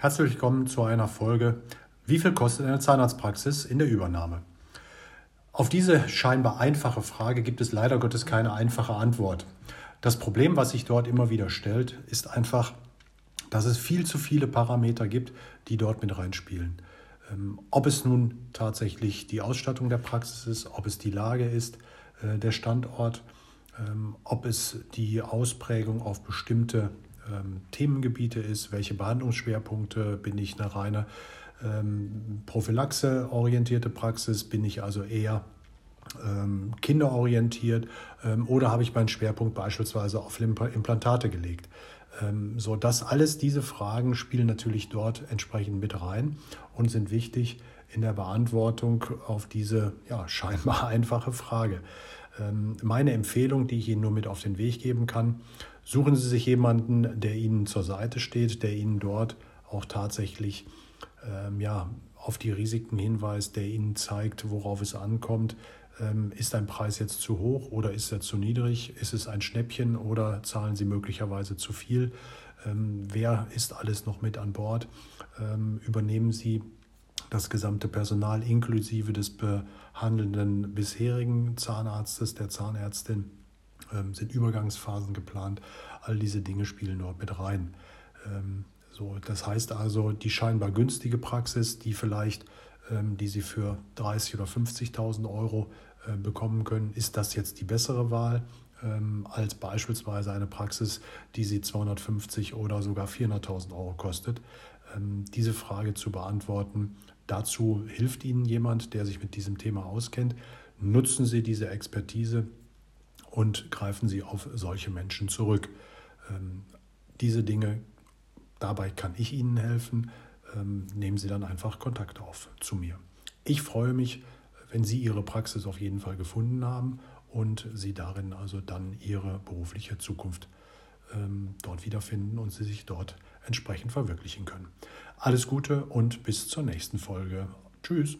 Herzlich willkommen zu einer Folge Wie viel kostet eine Zahnarztpraxis in der Übernahme? Auf diese scheinbar einfache Frage gibt es leider Gottes keine einfache Antwort. Das Problem, was sich dort immer wieder stellt, ist einfach, dass es viel zu viele Parameter gibt, die dort mit reinspielen. Ähm, ob es nun tatsächlich die Ausstattung der Praxis ist, ob es die Lage ist, äh, der Standort, ähm, ob es die Ausprägung auf bestimmte ähm, Themengebiete ist, welche Behandlungsschwerpunkte, bin ich eine reine ähm, Prophylaxe-orientierte Praxis, bin ich also eher ähm, kinderorientiert ähm, oder habe ich meinen Schwerpunkt beispielsweise auf Implantate gelegt. Ähm, so, das alles, diese Fragen spielen natürlich dort entsprechend mit rein und sind wichtig in der Beantwortung auf diese ja, scheinbar einfache Frage. Ähm, meine Empfehlung, die ich Ihnen nur mit auf den Weg geben kann, suchen Sie sich jemanden, der Ihnen zur Seite steht, der Ihnen dort auch tatsächlich ähm, ja, auf die Risiken hinweist, der Ihnen zeigt, worauf es ankommt. Ähm, ist ein Preis jetzt zu hoch oder ist er zu niedrig? Ist es ein Schnäppchen oder zahlen Sie möglicherweise zu viel? Ähm, wer ist alles noch mit an Bord? Ähm, übernehmen Sie das gesamte Personal inklusive des behandelnden bisherigen Zahnarztes, der Zahnärztin, sind Übergangsphasen geplant. All diese Dinge spielen dort mit rein. Ähm, so, das heißt also, die scheinbar günstige Praxis, die vielleicht, ähm, die Sie für 30.000 oder 50.000 Euro äh, bekommen können, ist das jetzt die bessere Wahl? als beispielsweise eine Praxis, die sie 250 oder sogar 400.000 Euro kostet. diese Frage zu beantworten, dazu hilft Ihnen jemand, der sich mit diesem Thema auskennt. Nutzen Sie diese Expertise und greifen Sie auf solche Menschen zurück. diese Dinge Dabei kann ich Ihnen helfen. Ähm, nehmen Sie dann einfach Kontakt auf zu mir. Ich freue mich, wenn Sie Ihre Praxis auf jeden Fall gefunden haben und Sie darin also dann Ihre berufliche Zukunft ähm, dort wiederfinden und Sie sich dort entsprechend verwirklichen können. Alles Gute und bis zur nächsten Folge. Tschüss.